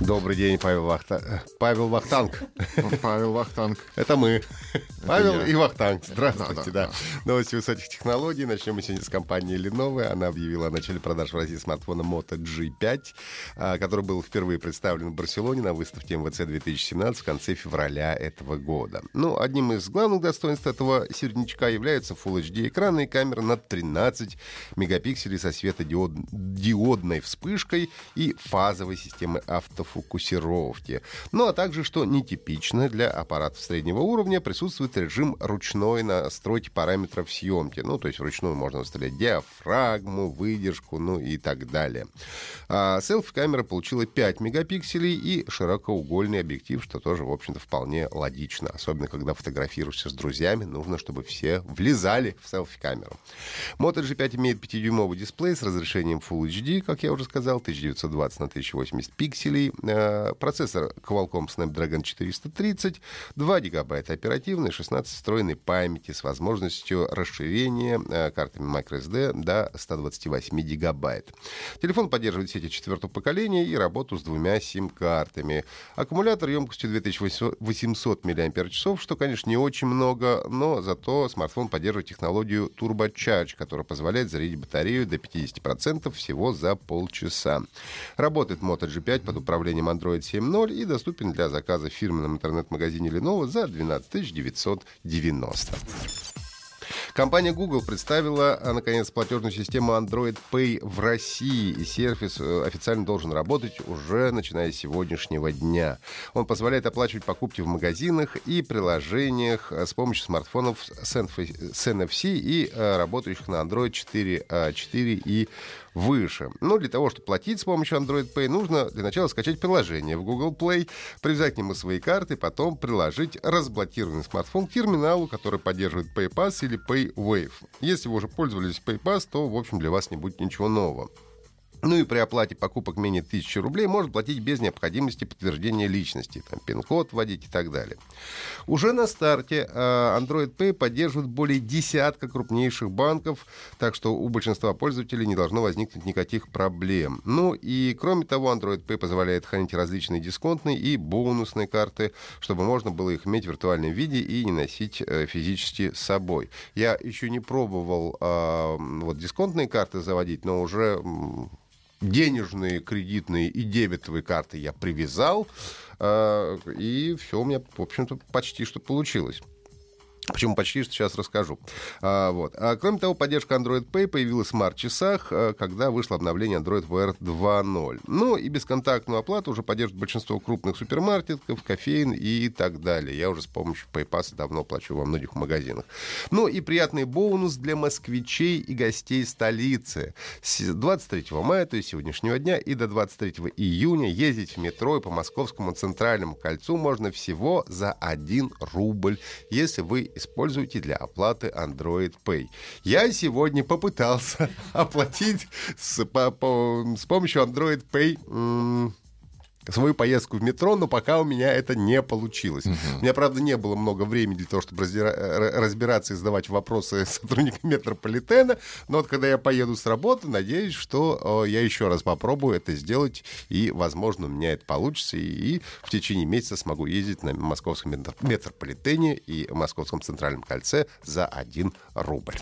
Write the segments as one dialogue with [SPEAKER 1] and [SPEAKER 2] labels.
[SPEAKER 1] Добрый день, Павел, Вахта... Павел Вахтанг.
[SPEAKER 2] Павел Вахтанг.
[SPEAKER 1] Это мы. Павел и Вахтанг. Здравствуйте,
[SPEAKER 2] Да,
[SPEAKER 1] Новости высоких технологий. Начнем мы сегодня с компании Lenovo. Она объявила о начале продаж в России смартфона Moto G5, а, который был впервые представлен в Барселоне на выставке МВЦ 2017 в конце февраля этого года. Ну, одним из главных достоинств этого середнячка является Full HD экран и камера на 13 мегапикселей со светодиодной вспышкой и фазовой системой автофокусировки. Ну, а также, что нетипично для аппаратов среднего уровня, присутствует режим ручной настройки параметров съемки. Ну, то есть вручную можно выставлять диафрагму, выдержку, ну и так далее. А селфи-камера получила 5 мегапикселей и широкоугольный объектив, что тоже, в общем-то, вполне логично. Особенно, когда фотографируешься с друзьями, нужно, чтобы все влезали в селфи-камеру. Moto G5 имеет 5-дюймовый дисплей с разрешением Full HD, как я уже сказал, 1920 на 1080 пикселей. Э, Процессор Qualcomm Snapdragon 430, 2 гигабайта оперативной, 16 встроенной памяти с возможностью расширения э, картами microSD до 128 гигабайт. Телефон поддерживает сети четвертого поколения и работу с двумя сим-картами. Аккумулятор емкостью 2800 мАч, что, конечно, не очень много, но зато смартфон поддерживает технологию Turbo Charge, которая позволяет зарядить батарею до 50% всего за полчаса. Работает Moto G5 под управлением Android 7.0 и доступен для заказа в фирменном интернет-магазине Lenovo за 12 990. Компания Google представила, а, наконец, платежную систему Android Pay в России. И сервис э, официально должен работать уже начиная с сегодняшнего дня. Он позволяет оплачивать покупки в магазинах и приложениях э, с помощью смартфонов с NF с NFC и э, работающих на Android 4, э, 4 и выше. Но для того, чтобы платить с помощью Android Pay, нужно для начала скачать приложение в Google Play, привязать к нему свои карты, потом приложить разблокированный смартфон к терминалу, который поддерживает PayPass или PayWave. Если вы уже пользовались PayPass, то, в общем, для вас не будет ничего нового. Ну и при оплате покупок менее 1000 рублей можно платить без необходимости подтверждения личности, там, пин-код вводить и так далее. Уже на старте э, Android Pay поддерживает более десятка крупнейших банков, так что у большинства пользователей не должно возникнуть никаких проблем. Ну и кроме того, Android Pay позволяет хранить различные дисконтные и бонусные карты, чтобы можно было их иметь в виртуальном виде и не носить э, физически с собой. Я еще не пробовал э, вот дисконтные карты заводить, но уже денежные, кредитные и дебетовые карты я привязал, э, и все у меня, в общем-то, почти что получилось. Почему почти что сейчас расскажу. А, вот. а, кроме того, поддержка Android Pay появилась в смарт-часах, а, когда вышло обновление Android Wear 2.0. Ну и бесконтактную оплату уже поддерживает большинство крупных супермаркетов, кофеин и так далее. Я уже с помощью PayPass давно плачу во многих магазинах. Ну и приятный бонус для москвичей и гостей столицы. С 23 мая, то есть сегодняшнего дня, и до 23 июня ездить в метро и по московскому центральному кольцу можно всего за 1 рубль, если вы используете для оплаты Android Pay. Я сегодня попытался оплатить с, по- по- с помощью Android Pay свою поездку в метро, но пока у меня это не получилось. У меня, правда, не было много времени для того, чтобы раздира- р- разбираться и задавать вопросы сотрудникам метрополитена, но вот когда я поеду с работы, надеюсь, что э, я еще раз попробую это сделать, и, возможно, у меня это получится, и, и в течение месяца смогу ездить на московском метро- метрополитене и московском центральном кольце за 1 рубль.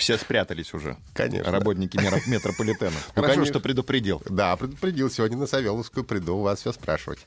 [SPEAKER 2] Все спрятались уже.
[SPEAKER 1] Конечно.
[SPEAKER 2] Работники метрополитена.
[SPEAKER 1] Ну, конечно.
[SPEAKER 2] что предупредил.
[SPEAKER 1] Да, предупредил. Сегодня на Савеловскую приду у вас все спрашивать.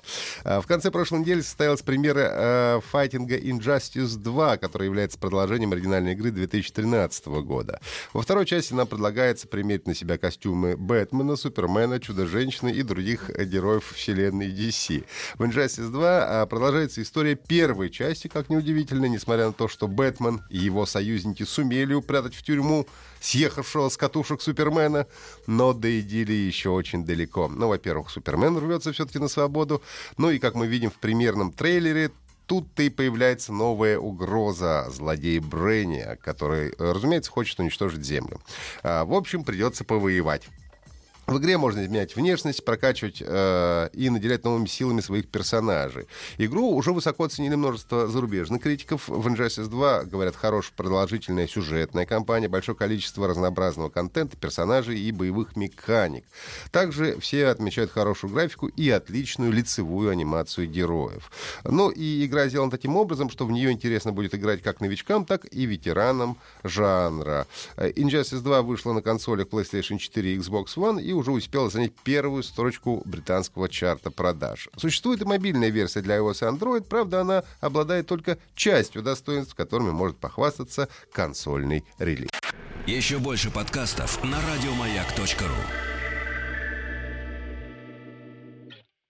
[SPEAKER 1] А, В конце прошлой недели состоялась премьера э, файтинга Injustice 2, который является продолжением оригинальной игры 2013 года. Во второй части нам предлагается примерить на себя костюмы Бэтмена, Супермена, Чудо-женщины и других э, героев вселенной DC. В Injustice 2 а, продолжается история первой части, как неудивительно, несмотря на то, что Бэтмен и его союзники сумели упрятать в тюрьму тюрьму съехавшего с катушек Супермена, но до идиллии еще очень далеко. Ну, во-первых, Супермен рвется все-таки на свободу, ну и, как мы видим в примерном трейлере, тут-то и появляется новая угроза злодей Брейни, который, разумеется, хочет уничтожить Землю. А, в общем, придется повоевать. В игре можно изменять внешность, прокачивать э, и наделять новыми силами своих персонажей. Игру уже высоко оценили множество зарубежных критиков. В Injustice 2, говорят, хорошая продолжительная сюжетная кампания, большое количество разнообразного контента, персонажей и боевых механик. Также все отмечают хорошую графику и отличную лицевую анимацию героев. Ну и игра сделана таким образом, что в нее интересно будет играть как новичкам, так и ветеранам жанра. Э, Injustice 2 вышла на консолях PlayStation 4 и Xbox One уже успела занять первую строчку британского чарта продаж. Существует и мобильная версия для iOS и Android, правда, она обладает только частью достоинств, которыми может похвастаться консольный релиз.
[SPEAKER 3] Еще больше подкастов на радиомаяк.ру.